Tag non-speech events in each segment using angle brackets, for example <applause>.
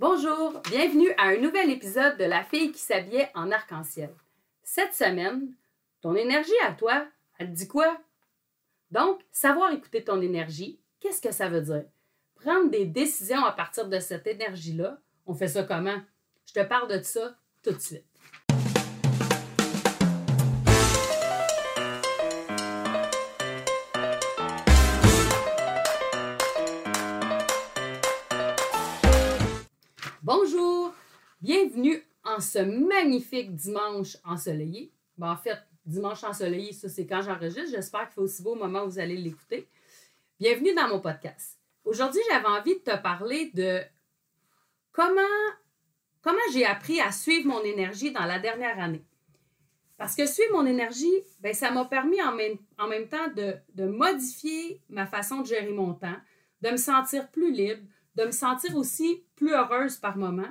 Bonjour, bienvenue à un nouvel épisode de La fille qui s'habillait en arc-en-ciel. Cette semaine, ton énergie à toi, elle te dit quoi? Donc, savoir écouter ton énergie, qu'est-ce que ça veut dire? Prendre des décisions à partir de cette énergie-là, on fait ça comment? Je te parle de ça tout de suite. Bienvenue en ce magnifique dimanche ensoleillé. Ben, en fait, dimanche ensoleillé, ça c'est quand j'enregistre. J'espère qu'il fait aussi beau au moment où vous allez l'écouter. Bienvenue dans mon podcast. Aujourd'hui, j'avais envie de te parler de comment, comment j'ai appris à suivre mon énergie dans la dernière année. Parce que suivre mon énergie, ben, ça m'a permis en même, en même temps de, de modifier ma façon de gérer mon temps, de me sentir plus libre, de me sentir aussi plus heureuse par moment.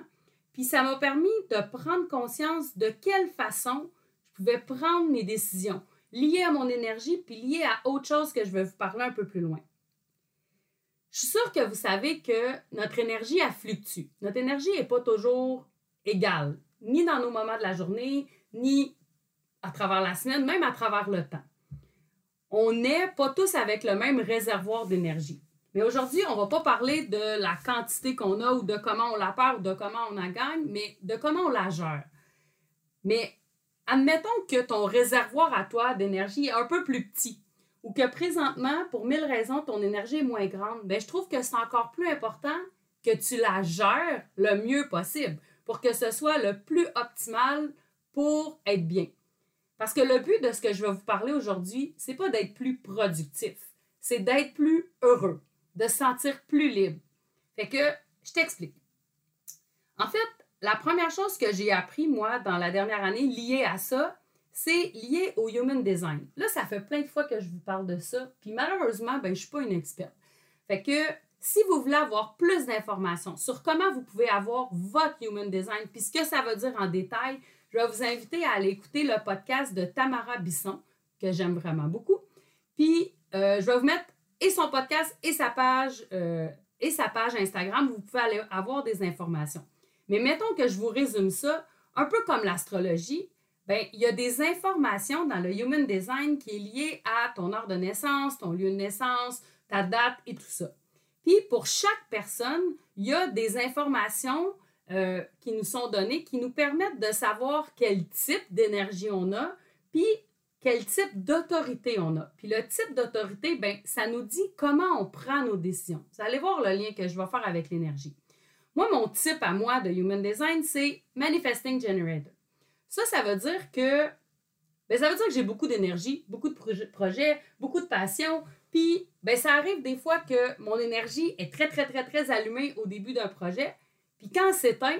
Puis ça m'a permis de prendre conscience de quelle façon je pouvais prendre mes décisions liées à mon énergie puis liées à autre chose que je vais vous parler un peu plus loin. Je suis sûre que vous savez que notre énergie, fluctue. Notre énergie n'est pas toujours égale, ni dans nos moments de la journée, ni à travers la semaine, même à travers le temps. On n'est pas tous avec le même réservoir d'énergie. Mais aujourd'hui, on ne va pas parler de la quantité qu'on a ou de comment on la perd ou de comment on la gagne, mais de comment on la gère. Mais admettons que ton réservoir à toi d'énergie est un peu plus petit ou que présentement, pour mille raisons, ton énergie est moins grande, bien, je trouve que c'est encore plus important que tu la gères le mieux possible pour que ce soit le plus optimal pour être bien. Parce que le but de ce que je vais vous parler aujourd'hui, c'est pas d'être plus productif, c'est d'être plus heureux de se sentir plus libre. Fait que, je t'explique. En fait, la première chose que j'ai appris, moi, dans la dernière année, liée à ça, c'est lié au human design. Là, ça fait plein de fois que je vous parle de ça, puis malheureusement, ben, je ne suis pas une experte. Fait que, si vous voulez avoir plus d'informations sur comment vous pouvez avoir votre human design, puis ce que ça veut dire en détail, je vais vous inviter à aller écouter le podcast de Tamara Bisson, que j'aime vraiment beaucoup. Puis, euh, je vais vous mettre et son podcast et sa page euh, et sa page Instagram, vous pouvez aller avoir des informations. Mais mettons que je vous résume ça, un peu comme l'astrologie, ben, il y a des informations dans le Human Design qui est lié à ton heure de naissance, ton lieu de naissance, ta date et tout ça. Puis pour chaque personne, il y a des informations euh, qui nous sont données qui nous permettent de savoir quel type d'énergie on a, puis quel type d'autorité on a. Puis le type d'autorité, ben, ça nous dit comment on prend nos décisions. Vous allez voir le lien que je vais faire avec l'énergie. Moi, mon type à moi de Human Design, c'est Manifesting Generator. Ça, ça veut dire que ben, ça veut dire que j'ai beaucoup d'énergie, beaucoup de projets, beaucoup de passion. Puis, ben, ça arrive des fois que mon énergie est très, très, très, très allumée au début d'un projet. Puis quand c'est s'éteint,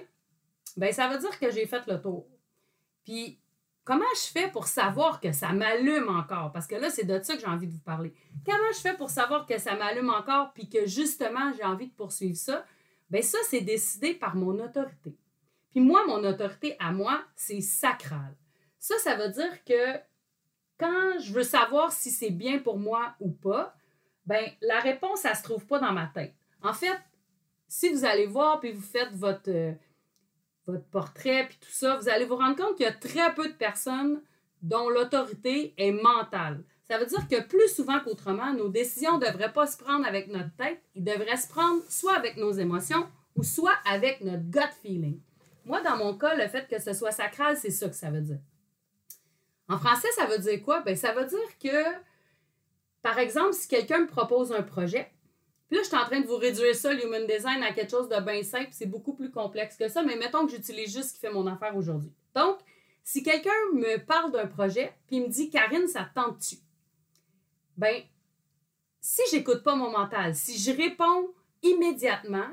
ben, ça veut dire que j'ai fait le tour. Puis Comment je fais pour savoir que ça m'allume encore? Parce que là, c'est de ça que j'ai envie de vous parler. Comment je fais pour savoir que ça m'allume encore puis que justement, j'ai envie de poursuivre ça? Bien, ça, c'est décidé par mon autorité. Puis moi, mon autorité à moi, c'est sacral. Ça, ça veut dire que quand je veux savoir si c'est bien pour moi ou pas, ben la réponse, ça ne se trouve pas dans ma tête. En fait, si vous allez voir puis vous faites votre, euh, votre portrait, puis tout ça, vous allez vous rendre compte qu'il y a très peu de personnes dont l'autorité est mentale. Ça veut dire que plus souvent qu'autrement, nos décisions ne devraient pas se prendre avec notre tête, ils devraient se prendre soit avec nos émotions ou soit avec notre gut feeling. Moi, dans mon cas, le fait que ce soit sacral, c'est ça que ça veut dire. En français, ça veut dire quoi? Bien, ça veut dire que, par exemple, si quelqu'un me propose un projet, puis là, je suis en train de vous réduire ça, l'human design, à quelque chose de bien simple. C'est beaucoup plus complexe que ça, mais mettons que j'utilise juste ce qui fait mon affaire aujourd'hui. Donc, si quelqu'un me parle d'un projet, puis me dit Karine, ça te tente-tu? Ben, si j'écoute pas mon mental, si je réponds immédiatement,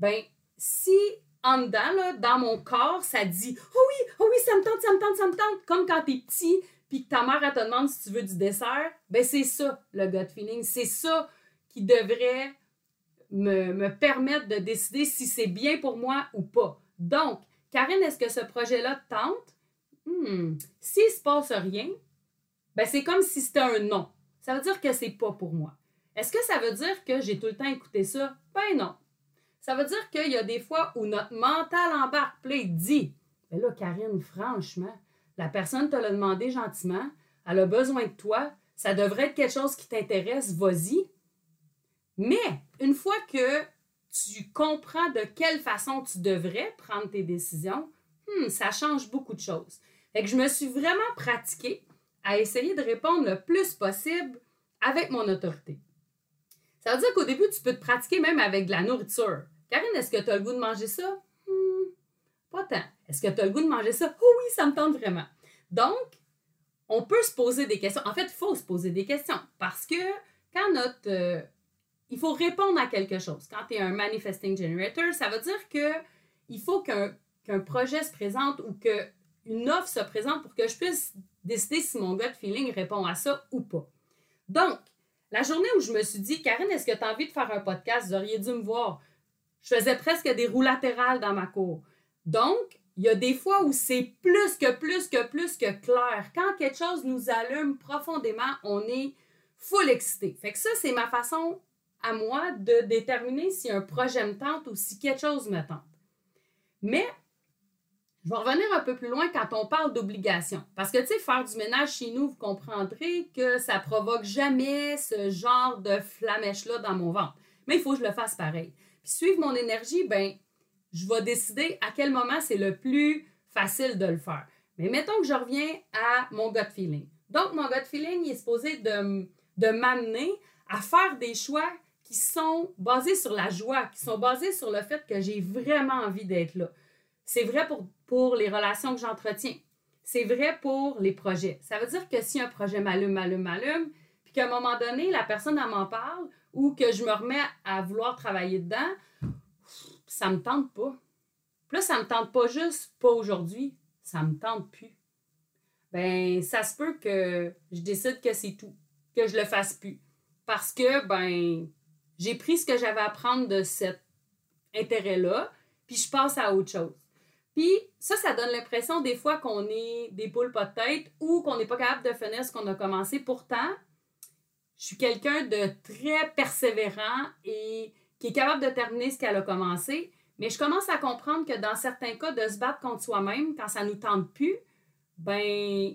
ben, si en dedans, là, dans mon corps, ça dit Oh oui, oh oui, ça me tente, ça me tente, ça me tente, comme quand t'es petit, puis que ta mère, te demande si tu veux du dessert, ben, c'est ça, le gut feeling. C'est ça qui devrait me, permettre de décider si c'est bien pour moi ou pas. Donc, Karine, est-ce que ce projet-là tente? Hmm. S'il ne se passe rien, ben c'est comme si c'était un non. Ça veut dire que c'est pas pour moi. Est-ce que ça veut dire que j'ai tout le temps écouté ça? Ben non. Ça veut dire qu'il y a des fois où notre mental embarque, puis il dit Mais là, Karine, franchement, la personne te l'a demandé gentiment, elle a besoin de toi, ça devrait être quelque chose qui t'intéresse, vas-y. Mais une fois que tu comprends de quelle façon tu devrais prendre tes décisions, hmm, ça change beaucoup de choses. Fait que je me suis vraiment pratiquée à essayer de répondre le plus possible avec mon autorité. Ça veut dire qu'au début, tu peux te pratiquer même avec de la nourriture. Karine, est-ce que tu as le goût de manger ça? Hmm, pas tant. Est-ce que tu as le goût de manger ça? Oh oui, ça me tente vraiment. Donc, on peut se poser des questions. En fait, il faut se poser des questions parce que quand notre. Il faut répondre à quelque chose. Quand tu es un manifesting generator, ça veut dire que il faut qu'un projet se présente ou qu'une offre se présente pour que je puisse décider si mon gut feeling répond à ça ou pas. Donc, la journée où je me suis dit, Karine, est-ce que tu as envie de faire un podcast? Vous auriez dû me voir. Je faisais presque des roues latérales dans ma cour. Donc, il y a des fois où c'est plus que plus que plus que clair. Quand quelque chose nous allume profondément, on est full excité. Fait que ça, c'est ma façon à moi de déterminer si un projet me tente ou si quelque chose me tente. Mais je vais revenir un peu plus loin quand on parle d'obligation. Parce que, tu sais, faire du ménage chez nous, vous comprendrez que ça provoque jamais ce genre de flamèche-là dans mon ventre. Mais il faut que je le fasse pareil. Puis suivre mon énergie, ben je vais décider à quel moment c'est le plus facile de le faire. Mais mettons que je reviens à mon gut feeling. Donc, mon gut feeling il est supposé de, de m'amener à faire des choix qui sont basés sur la joie, qui sont basés sur le fait que j'ai vraiment envie d'être là. C'est vrai pour, pour les relations que j'entretiens. C'est vrai pour les projets. Ça veut dire que si un projet m'allume, m'allume, m'allume, puis qu'à un moment donné, la personne, m'en parle ou que je me remets à vouloir travailler dedans, ça me tente pas. Puis là, ça me tente pas juste pas aujourd'hui, ça me tente plus. Ben, ça se peut que je décide que c'est tout, que je le fasse plus. Parce que, ben, j'ai pris ce que j'avais à prendre de cet intérêt-là, puis je passe à autre chose. Puis ça, ça donne l'impression des fois qu'on est des poules pas de tête ou qu'on n'est pas capable de finir ce qu'on a commencé. Pourtant, je suis quelqu'un de très persévérant et qui est capable de terminer ce qu'elle a commencé. Mais je commence à comprendre que dans certains cas, de se battre contre soi-même quand ça ne nous tente plus, ben,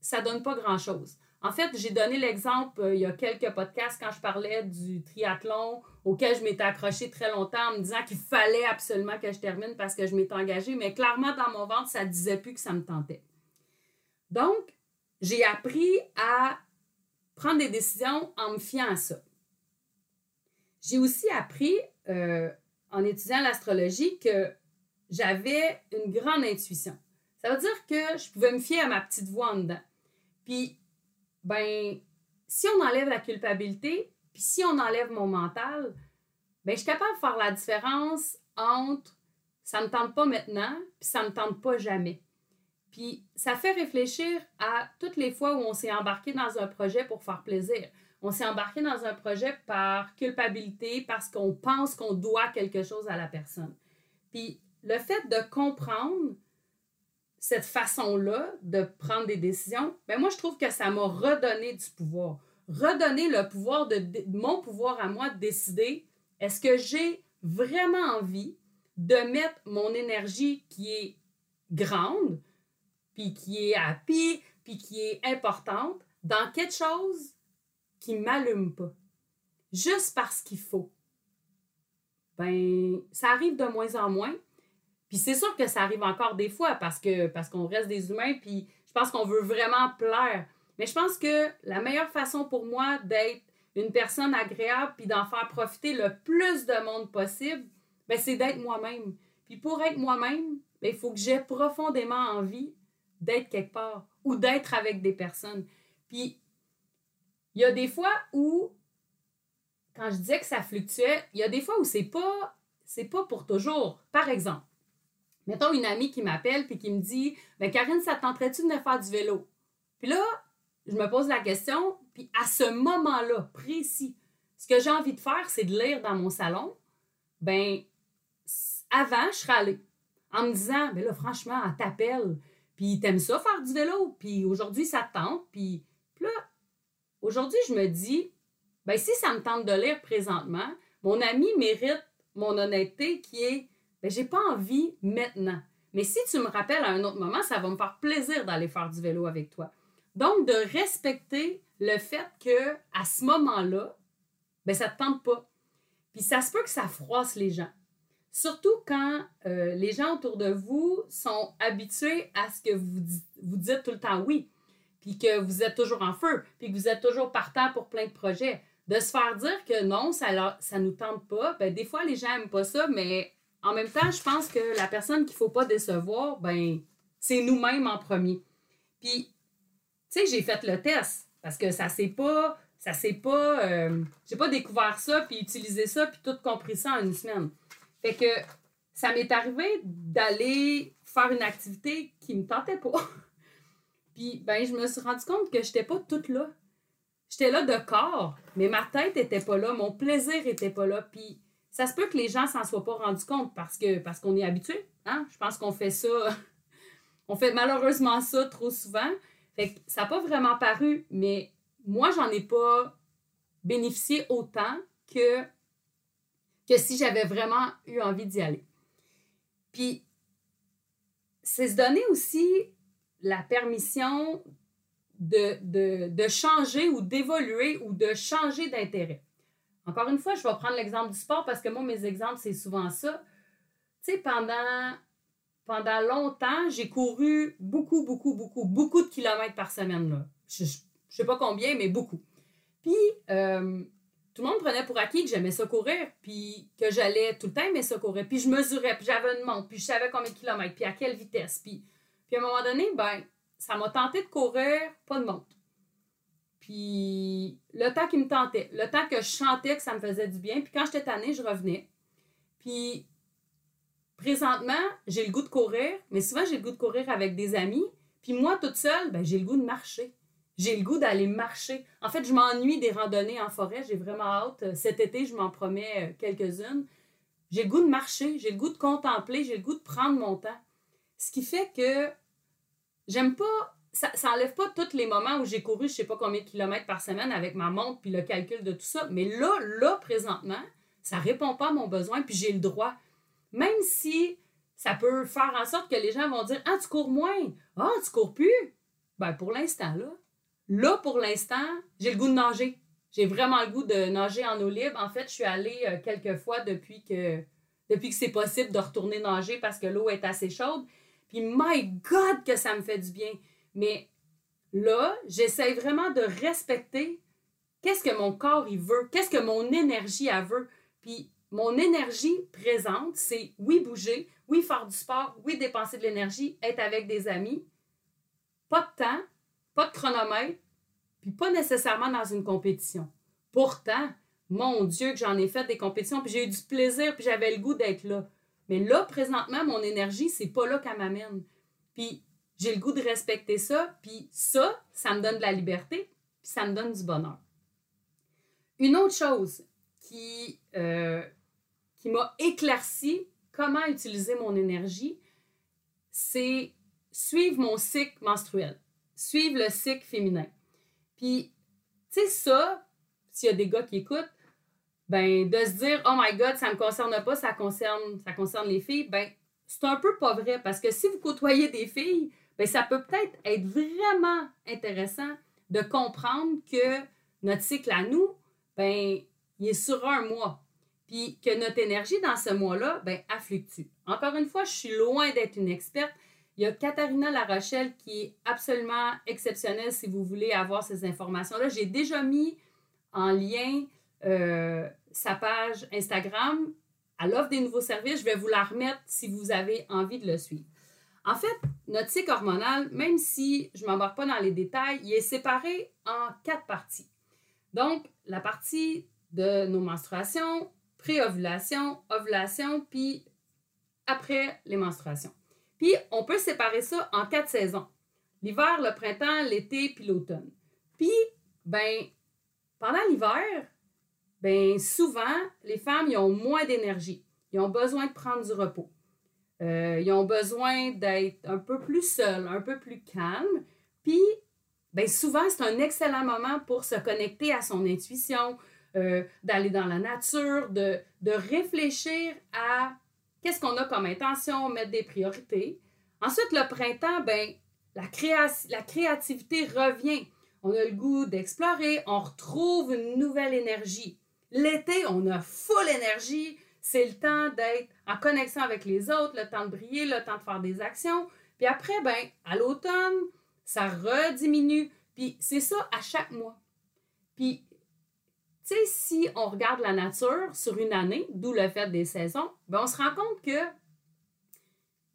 ça donne pas grand-chose. En fait, j'ai donné l'exemple euh, il y a quelques podcasts quand je parlais du triathlon auquel je m'étais accrochée très longtemps en me disant qu'il fallait absolument que je termine parce que je m'étais engagée, mais clairement dans mon ventre, ça ne disait plus que ça me tentait. Donc, j'ai appris à prendre des décisions en me fiant à ça. J'ai aussi appris euh, en étudiant l'astrologie que j'avais une grande intuition. Ça veut dire que je pouvais me fier à ma petite voix en dedans. Puis, ben, si on enlève la culpabilité, puis si on enlève mon mental, ben, je suis capable de faire la différence entre ça ne me tente pas maintenant, puis ça me tente pas jamais. Puis ça fait réfléchir à toutes les fois où on s'est embarqué dans un projet pour faire plaisir on s'est embarqué dans un projet par culpabilité, parce qu'on pense qu'on doit quelque chose à la personne. Puis le fait de comprendre cette façon-là de prendre des décisions, ben moi, je trouve que ça m'a redonné du pouvoir. Redonner le pouvoir de, mon pouvoir à moi de décider est-ce que j'ai vraiment envie de mettre mon énergie qui est grande, puis qui est happy, puis qui est importante dans quelque chose qui m'allume pas, juste parce qu'il faut, ben, ça arrive de moins en moins. Puis c'est sûr que ça arrive encore des fois parce que parce qu'on reste des humains, puis je pense qu'on veut vraiment plaire. Mais je pense que la meilleure façon pour moi d'être une personne agréable puis d'en faire profiter le plus de monde possible, ben, c'est d'être moi-même. Puis pour être moi-même, ben, il faut que j'ai profondément envie d'être quelque part ou d'être avec des personnes. Puis il y a des fois où, quand je disais que ça fluctuait, il y a des fois où c'est pas, c'est pas pour toujours. Par exemple, mettons une amie qui m'appelle puis qui me dit ben Karine, ça tenterait-tu de faire du vélo? Puis là, je me pose la question, puis à ce moment-là précis, ce que j'ai envie de faire, c'est de lire dans mon salon. Ben, avant, je serais allée en me disant, ben là, franchement, elle t'appelle, puis t'aimes ça faire du vélo, puis aujourd'hui, ça te tente, puis, puis là, Aujourd'hui, je me dis, ben, si ça me tente de lire présentement, mon ami mérite mon honnêteté qui est ben, j'ai pas envie maintenant. Mais si tu me rappelles à un autre moment, ça va me faire plaisir d'aller faire du vélo avec toi. Donc, de respecter le fait que à ce moment-là, ben, ça ne te tente pas. Puis ça se peut que ça froisse les gens. Surtout quand euh, les gens autour de vous sont habitués à ce que vous, vous dites tout le temps oui, puis que vous êtes toujours en feu, puis que vous êtes toujours partant pour plein de projets. De se faire dire que non, ça ne nous tente pas, ben, des fois, les gens n'aiment pas ça, mais en même temps, je pense que la personne qu'il ne faut pas décevoir, ben, c'est nous-mêmes en premier. Puis, tu sais, j'ai fait le test parce que ça s'est pas. Ça s'est pas. Euh, j'ai pas découvert ça, puis utilisé ça, puis tout compris ça en une semaine. Fait que ça m'est arrivé d'aller faire une activité qui me tentait pas. <laughs> puis, ben, je me suis rendu compte que j'étais pas toute là. J'étais là de corps, mais ma tête était pas là, mon plaisir était pas là. Ça se peut que les gens s'en soient pas rendus compte parce que parce qu'on est habitué. Hein? Je pense qu'on fait ça. <laughs> on fait malheureusement ça trop souvent. Fait que ça n'a pas vraiment paru, mais moi, j'en ai pas bénéficié autant que, que si j'avais vraiment eu envie d'y aller. Puis, c'est se donner aussi la permission de, de, de changer ou d'évoluer ou de changer d'intérêt. Encore une fois, je vais prendre l'exemple du sport parce que moi, mes exemples, c'est souvent ça. Tu sais, pendant, pendant longtemps, j'ai couru beaucoup, beaucoup, beaucoup, beaucoup de kilomètres par semaine. Là. Je ne sais pas combien, mais beaucoup. Puis, euh, tout le monde prenait pour acquis que j'aimais ça courir, puis que j'allais tout le temps aimer ça courir. Puis je mesurais, puis j'avais une montre, puis je savais combien de kilomètres, puis à quelle vitesse. Puis, puis à un moment donné, ben, ça m'a tenté de courir, pas de montre. Puis le temps qui me tentait, le temps que je chantais que ça me faisait du bien. Puis quand j'étais tannée, je revenais. Puis présentement, j'ai le goût de courir, mais souvent j'ai le goût de courir avec des amis. Puis moi, toute seule, ben, j'ai le goût de marcher. J'ai le goût d'aller marcher. En fait, je m'ennuie des randonnées en forêt. J'ai vraiment hâte. Cet été, je m'en promets euh, quelques-unes. J'ai le goût de marcher, j'ai le goût de contempler, j'ai le goût de prendre mon temps. Ce qui fait que j'aime pas ça, n'enlève pas tous les moments où j'ai couru je sais pas combien de kilomètres par semaine avec ma montre puis le calcul de tout ça. Mais là, là, présentement, ça répond pas à mon besoin puis j'ai le droit. Même si ça peut faire en sorte que les gens vont dire Ah, tu cours moins. Ah, tu cours plus. Ben, pour l'instant, là. Là, pour l'instant, j'ai le goût de nager. J'ai vraiment le goût de nager en eau libre. En fait, je suis allée euh, quelques fois depuis que, depuis que c'est possible de retourner nager parce que l'eau est assez chaude. Puis, my God, que ça me fait du bien. Mais là, j'essaie vraiment de respecter qu'est-ce que mon corps il veut, qu'est-ce que mon énergie a veut. Puis mon énergie présente, c'est oui bouger, oui faire du sport, oui dépenser de l'énergie, être avec des amis. Pas de temps, pas de chronomètre, puis pas nécessairement dans une compétition. Pourtant, mon Dieu, que j'en ai fait des compétitions, puis j'ai eu du plaisir, puis j'avais le goût d'être là. Mais là, présentement, mon énergie, c'est pas là qu'elle m'amène. Puis j'ai le goût de respecter ça, puis ça, ça me donne de la liberté, puis ça me donne du bonheur. Une autre chose qui, euh, qui m'a éclairci comment utiliser mon énergie, c'est suivre mon cycle menstruel, suivre le cycle féminin. Puis, tu sais, ça, s'il y a des gars qui écoutent, ben, de se dire, oh my God, ça ne me concerne pas, ça concerne, ça concerne les filles, ben, c'est un peu pas vrai parce que si vous côtoyez des filles, bien, ça peut peut-être être vraiment intéressant de comprendre que notre cycle à nous, ben, il est sur un mois. Puis que notre énergie dans ce mois-là, ben, elle fluctue. Encore une fois, je suis loin d'être une experte. Il y a Katharina Larochelle qui est absolument exceptionnelle si vous voulez avoir ces informations-là. J'ai déjà mis en lien euh, sa page Instagram. à l'offre des nouveaux services. Je vais vous la remettre si vous avez envie de le suivre. En fait, notre cycle hormonal, même si je ne m'embarque pas dans les détails, il est séparé en quatre parties. Donc, la partie de nos menstruations, pré-ovulation, ovulation, puis après les menstruations. Puis, on peut séparer ça en quatre saisons. L'hiver, le printemps, l'été, puis l'automne. Puis, ben, pendant l'hiver, ben, souvent, les femmes, ils ont moins d'énergie. Ils ont besoin de prendre du repos. Euh, ils ont besoin d'être un peu plus seuls, un peu plus calmes. Puis, ben souvent, c'est un excellent moment pour se connecter à son intuition, euh, d'aller dans la nature, de, de réfléchir à qu'est-ce qu'on a comme intention, mettre des priorités. Ensuite, le printemps, ben, la, la créativité revient. On a le goût d'explorer, on retrouve une nouvelle énergie. L'été, on a full énergie. C'est le temps d'être en connexion avec les autres, le temps de briller, le temps de faire des actions. Puis après, ben, à l'automne, ça rediminue. Puis c'est ça à chaque mois. Puis, tu sais, si on regarde la nature sur une année, d'où le fait des saisons, ben on se rend compte que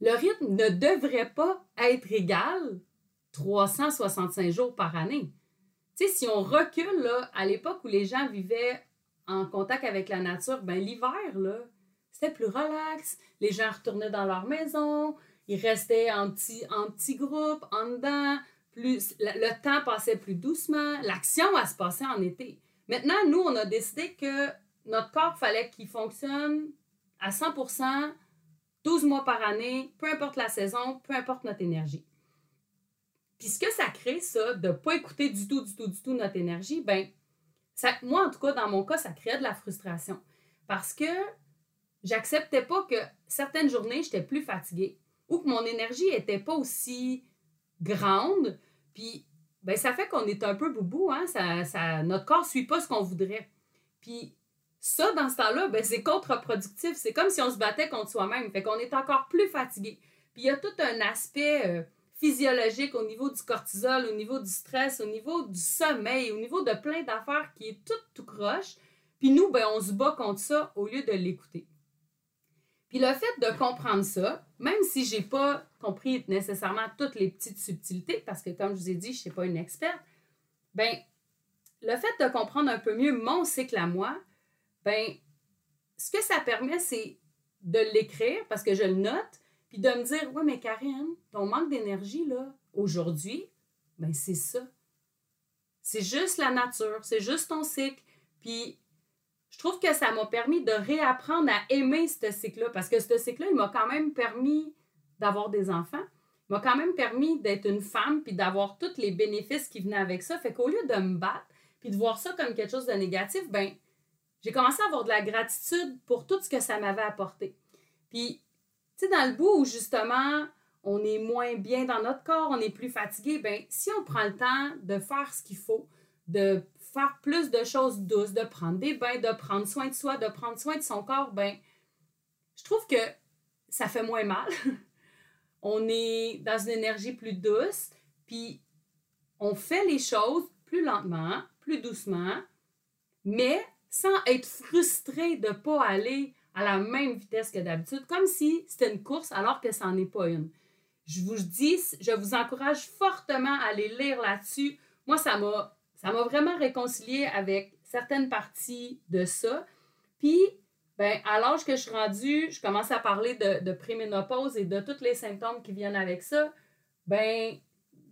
le rythme ne devrait pas être égal 365 jours par année. Tu sais, si on recule là, à l'époque où les gens vivaient en contact avec la nature, ben l'hiver, là, c'était plus relax. Les gens retournaient dans leur maison, ils restaient en petits groupes, en dedans. Plus, le, temps passait plus doucement. L'action, elle se passait en été. Maintenant, nous, on a décidé que notre corps fallait qu'il fonctionne à 100% 12 mois par année, peu importe la saison, peu importe notre énergie. Puis ce que ça crée, ça, de ne pas écouter du tout, du tout, du tout notre énergie, ben moi, en tout cas, dans mon cas, ça crée de la frustration. Parce que j'acceptais pas que certaines journées, j'étais plus fatiguée ou que mon énergie était pas aussi grande. Puis, ben, ça fait qu'on est un peu boubou, hein? Ça, ça, notre corps suit pas ce qu'on voudrait. Puis, ça, dans ce temps-là, ben, c'est contre-productif. C'est comme si on se battait contre soi-même. Fait qu'on est encore plus fatigué. Puis, il y a tout un aspect euh, physiologique au niveau du cortisol, au niveau du stress, au niveau du sommeil, au niveau de plein d'affaires qui est tout tout croche. Puis nous, ben, on se bat contre ça au lieu de l'écouter. Puis le fait de comprendre ça, même si j'ai pas compris nécessairement toutes les petites subtilités, parce que comme je vous ai dit, je ne suis pas une experte, ben le fait de comprendre un peu mieux mon cycle à moi, ben ce que ça permet, c'est de l'écrire parce que je le note, puis de me dire, ouais, mais Karine, ton manque d'énergie, là, aujourd'hui, ben c'est ça. C'est juste la nature, c'est juste ton cycle. Puis je trouve que ça m'a permis de réapprendre à aimer ce cycle-là, parce que ce cycle-là, il m'a quand même permis d'avoir des enfants, il m'a quand même permis d'être une femme, puis d'avoir tous les bénéfices qui venaient avec ça. Fait qu'au lieu de me battre, puis de voir ça comme quelque chose de négatif, ben j'ai commencé à avoir de la gratitude pour tout ce que ça m'avait apporté. Puis, dans le bout où justement, on est moins bien dans notre corps, on est plus fatigué, ben si on prend le temps de faire ce qu'il faut, de faire plus de choses douces, de prendre des bains, de prendre soin de soi, de prendre soin de son corps, ben, je trouve que ça fait moins mal. <laughs> on est dans une énergie plus douce, puis on fait les choses plus lentement, plus doucement, mais sans être frustré de ne pas aller à la même vitesse que d'habitude, comme si c'était une course alors que ça n'en est pas une. Je vous dis, je vous encourage fortement à aller lire là-dessus. Moi, ça m'a vraiment réconcilié avec certaines parties de ça. Puis, ben, à l'âge que je suis rendue, je commence à parler de, de et de tous les symptômes qui viennent avec ça. Ben,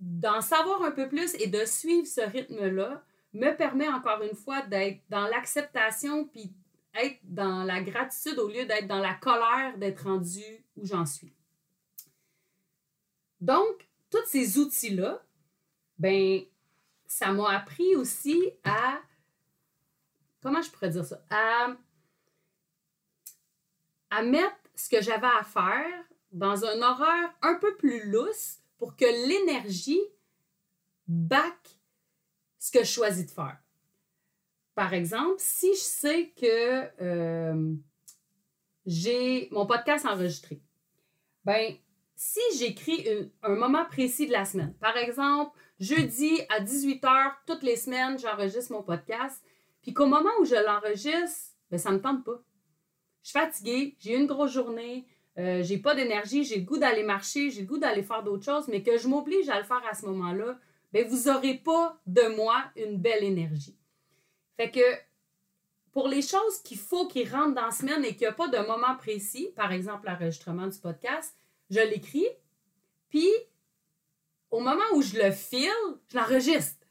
d'en savoir un peu plus et de suivre ce rythme-là me permet encore une fois d'être dans l'acceptation puis être dans la gratitude au lieu d'être dans la colère d'être rendu où j'en suis. Donc, tous ces outils-là, ben, ça m'a appris aussi à. Comment je pourrais dire ça? À, mettre ce que j'avais à faire dans un horaire un peu plus lousse pour que l'énergie back ce que je choisis de faire. Par exemple, si je sais que euh, j'ai mon podcast enregistré, ben si j'écris un moment précis de la semaine, par exemple, jeudi à 18h, toutes les semaines, j'enregistre mon podcast, puis qu'au moment où je l'enregistre, ben, ça ne me tente pas. Je suis fatiguée, j'ai une grosse journée, euh, j'ai pas d'énergie, j'ai le goût d'aller marcher, j'ai le goût d'aller faire d'autres choses, mais que je m'oblige à le faire à ce moment-là, ben, vous n'aurez pas de moi une belle énergie. Fait que pour les choses qu'il faut qu'ils rentrent dans la semaine et qu'il n'y a pas de moment précis, par exemple l'enregistrement du podcast, je l'écris, puis au moment où je le file, je l'enregistre.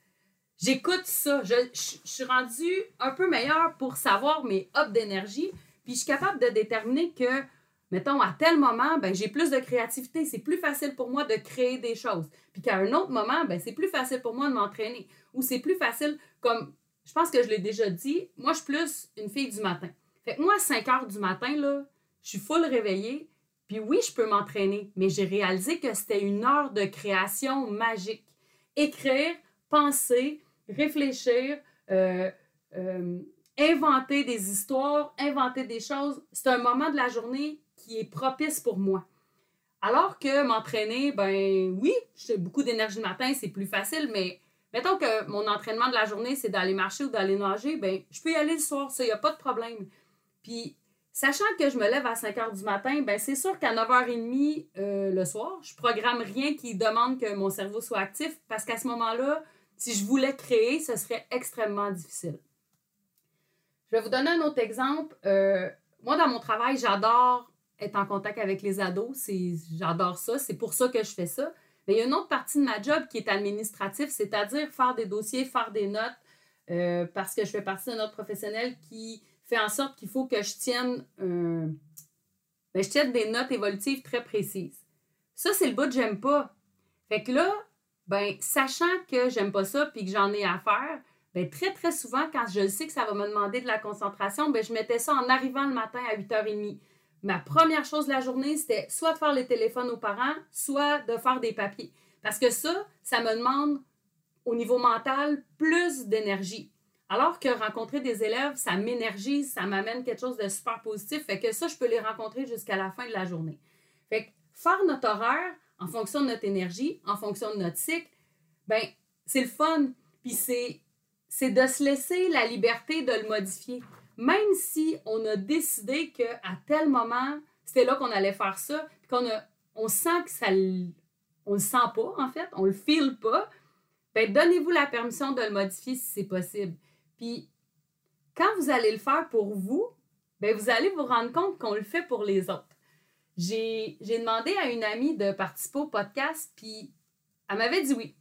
J'écoute ça. Je, suis rendue un peu meilleure pour savoir mes ups d'énergie, puis je suis capable de déterminer que, mettons, à tel moment, ben, j'ai plus de créativité, c'est plus facile pour moi de créer des choses. Puis qu'à un autre moment, ben, c'est plus facile pour moi de m'entraîner. Ou c'est plus facile, comme je pense que je l'ai déjà dit, moi, je suis plus une fille du matin. Fait que moi, à 5 heures du matin, là, je suis full réveillée. Puis oui, je peux m'entraîner, mais j'ai réalisé que c'était une heure de création magique. Écrire, penser, réfléchir, euh, euh, inventer des histoires, inventer des choses, c'est un moment de la journée qui est propice pour moi. Alors que m'entraîner, ben oui, j'ai beaucoup d'énergie le matin, c'est plus facile, mais mettons que mon entraînement de la journée, c'est d'aller marcher ou d'aller nager, ben je peux y aller le soir, ça, il n'y a pas de problème. Puis, sachant que je me lève à 5 heures du matin, ben c'est sûr qu'à 9h30 euh, le soir, je programme rien qui demande que mon cerveau soit actif parce qu'à ce moment-là, si je voulais créer, ce serait extrêmement difficile. Je vais vous donner un autre exemple. Euh, moi, dans mon travail, j'adore être en contact avec les ados. J'adore ça. C'est pour ça que je fais ça. Mais il y a une autre partie de ma job qui est administrative, c'est-à-dire faire des dossiers, faire des notes, euh, parce que je fais partie d'un autre professionnel qui fait en sorte qu'il faut que je tienne, ben, je des notes évolutives très précises. Ça, c'est le bout que j'aime pas. Fait que là, ben, sachant que j'aime pas ça puis que j'en ai à faire, ben, très, très souvent, quand je sais que ça va me demander de la concentration, ben, je mettais ça en arrivant le matin à 8h30. Ma première chose de la journée, c'était soit de faire le téléphone aux parents, soit de faire des papiers. Parce que ça, ça me demande au niveau mental plus d'énergie. Alors que rencontrer des élèves, ça m'énergise, ça m'amène quelque chose de super positif. Fait que ça, je peux les rencontrer jusqu'à la fin de la journée. Fait que faire notre horaire en fonction de notre énergie, en fonction de notre cycle, ben c'est le fun. Puis c'est de se laisser la liberté de le modifier. Même si on a décidé qu'à tel moment, c'était là qu'on allait faire ça, qu'on on sent que ça on le sent pas, en fait, on le file pas, ben donnez-vous la permission de le modifier si c'est possible. Puis, quand vous allez le faire pour vous, ben vous allez vous rendre compte qu'on le fait pour les autres. J'ai demandé à une amie de participer au podcast, puis elle m'avait dit oui.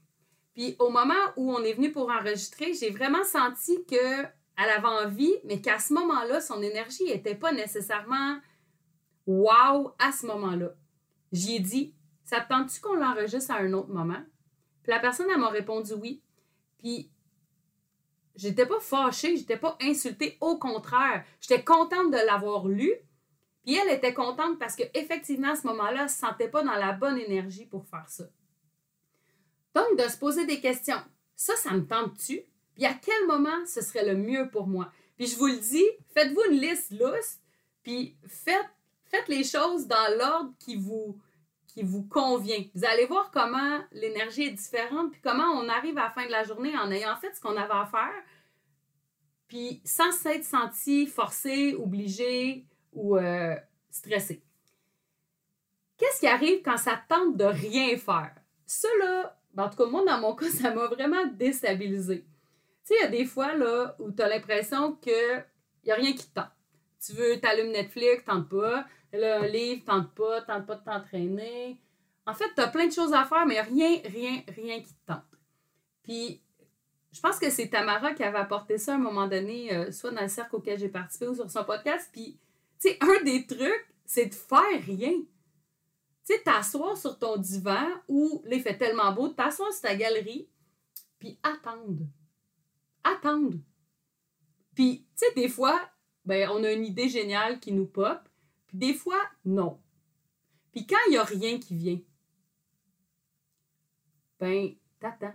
Puis au moment où on est venu pour enregistrer, j'ai vraiment senti qu'elle avait envie, mais qu'à ce moment-là, son énergie n'était pas nécessairement wow à ce moment-là. J'y ai dit, ça te tente-tu qu'on l'enregistre à un autre moment? Puis la personne, elle m'a répondu oui. Puis j'étais pas fâchée, j'étais pas insultée. Au contraire, j'étais contente de l'avoir lu. Puis elle était contente parce qu'effectivement, à ce moment-là, elle ne se sentait pas dans la bonne énergie pour faire ça. Donc, de se poser des questions. Ça, ça me tente-tu? Puis à quel moment ce serait le mieux pour moi? Puis je vous le dis, faites-vous une liste lousse, puis faites, les choses dans l'ordre qui vous, convient. Vous allez voir comment l'énergie est différente, puis comment on arrive à la fin de la journée en ayant fait ce qu'on avait à faire, puis sans s'être senti forcé, obligé ou euh, stressé. Qu'est-ce qui arrive quand ça tente de rien faire? Ça, là, ben, en tout cas, moi, dans mon cas, <laughs> ça m'a vraiment déstabilisé. Sais, il y a des fois là, où tu as l'impression qu'il n'y a rien qui te tente. Tu veux, t'allumes Netflix, tente pas. Un livre, tente pas, tente pas de t'entraîner. En fait, tu as plein de choses à faire, mais rien, rien, rien qui te tente. Puis, je pense que c'est Tamara qui avait apporté ça à un moment donné, euh, soit dans le cercle auquel j'ai participé ou sur son podcast. Puis, tu sais, un des trucs, c'est de faire rien. Tu sais, t'asseoir sur ton divan ou, là, il fait tellement beau, t'asseoir sur ta galerie, puis attendre. Attendre. Puis, tu sais, des fois, ben, on a une idée géniale qui nous pop, puis des fois, non. Puis quand il n'y a rien qui vient, ben, t'attends.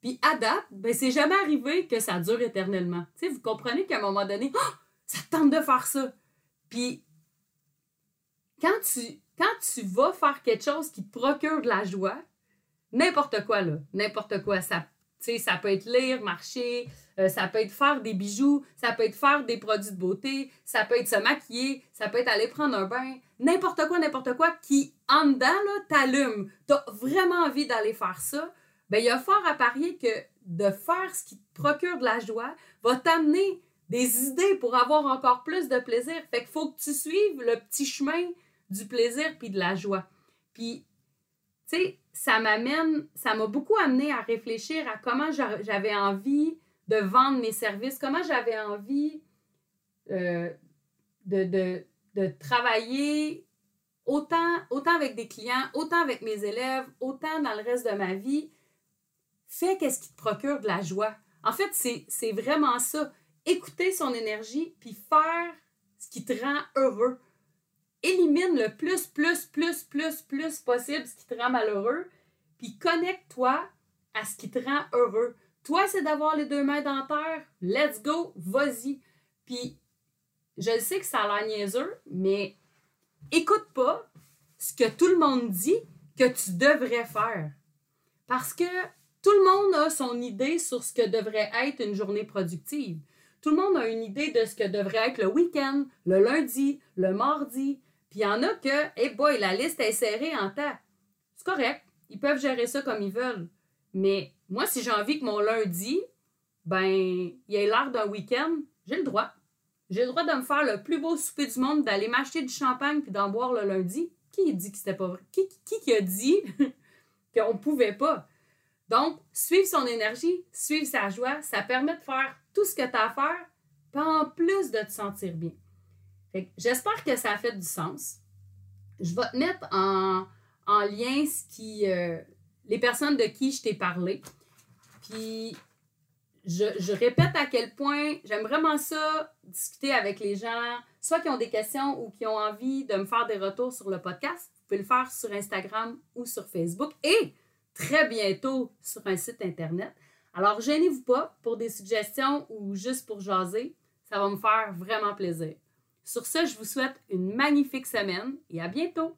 Puis à date, ben, c'est jamais arrivé que ça dure éternellement. Tu sais, vous comprenez qu'à un moment donné, oh, ça tente de faire ça. Puis quand tu, quand tu vas faire quelque chose qui te procure de la joie, n'importe quoi, là, n'importe quoi, ça, ça peut être lire, marcher, euh, ça peut être faire des bijoux, ça peut être faire des produits de beauté, ça peut être se maquiller, ça peut être aller prendre un bain, n'importe quoi, n'importe quoi qui, en dedans, là, t'allume. T'as vraiment envie d'aller faire ça. Ben, il y a fort à parier que de faire ce qui te procure de la joie va t'amener des idées pour avoir encore plus de plaisir. Fait qu'il faut que tu suives le petit chemin du plaisir puis de la joie. Puis, tu sais, ça m'amène, ça m'a beaucoup amené à réfléchir à comment j'avais envie de vendre mes services, comment j'avais envie euh, de, travailler autant, avec des clients, autant avec mes élèves, autant dans le reste de ma vie. Fais qu'est-ce qui te procure de la joie. En fait, c'est vraiment ça. Écouter son énergie, puis faire ce qui te rend heureux. Élimine le plus, plus, plus, plus, plus possible ce qui te rend malheureux, puis connecte-toi à ce qui te rend heureux. Toi, c'est d'avoir les deux mains dans terre. Let's go, vas-y. Puis, je sais que ça a l'air niaiseux, mais écoute pas ce que tout le monde dit que tu devrais faire. Parce que tout le monde a son idée sur ce que devrait être une journée productive. Tout le monde a une idée de ce que devrait être le week-end, le lundi, le mardi. Puis il y en a que, hey boy, la liste est serrée en temps. C'est correct. Ils peuvent gérer ça comme ils veulent. Mais moi, si j'ai envie que mon lundi, ben, il ait l'air d'un week-end, j'ai le droit. J'ai le droit de me faire le plus beau souper du monde, d'aller m'acheter du champagne puis d'en boire le lundi. Qui dit que c'était pas vrai? Qui, qui, qui a dit <laughs> qu'on pouvait pas? Donc, suivre son énergie, suivre sa joie, ça permet de faire tout ce que tu as à faire, pas en plus de te sentir bien. J'espère que ça a fait du sens. Je vais te mettre en, lien ce qui, euh, les personnes de qui je t'ai parlé. Puis, je, je, répète à quel point j'aime vraiment ça, discuter avec les gens, soit qui ont des questions ou qui ont envie de me faire des retours sur le podcast. Vous pouvez le faire sur Instagram ou sur Facebook. Et très bientôt sur un site Internet. Alors, gênez-vous pas pour des suggestions ou juste pour jaser. Ça va me faire vraiment plaisir. Sur ce, je vous souhaite une magnifique semaine et à bientôt!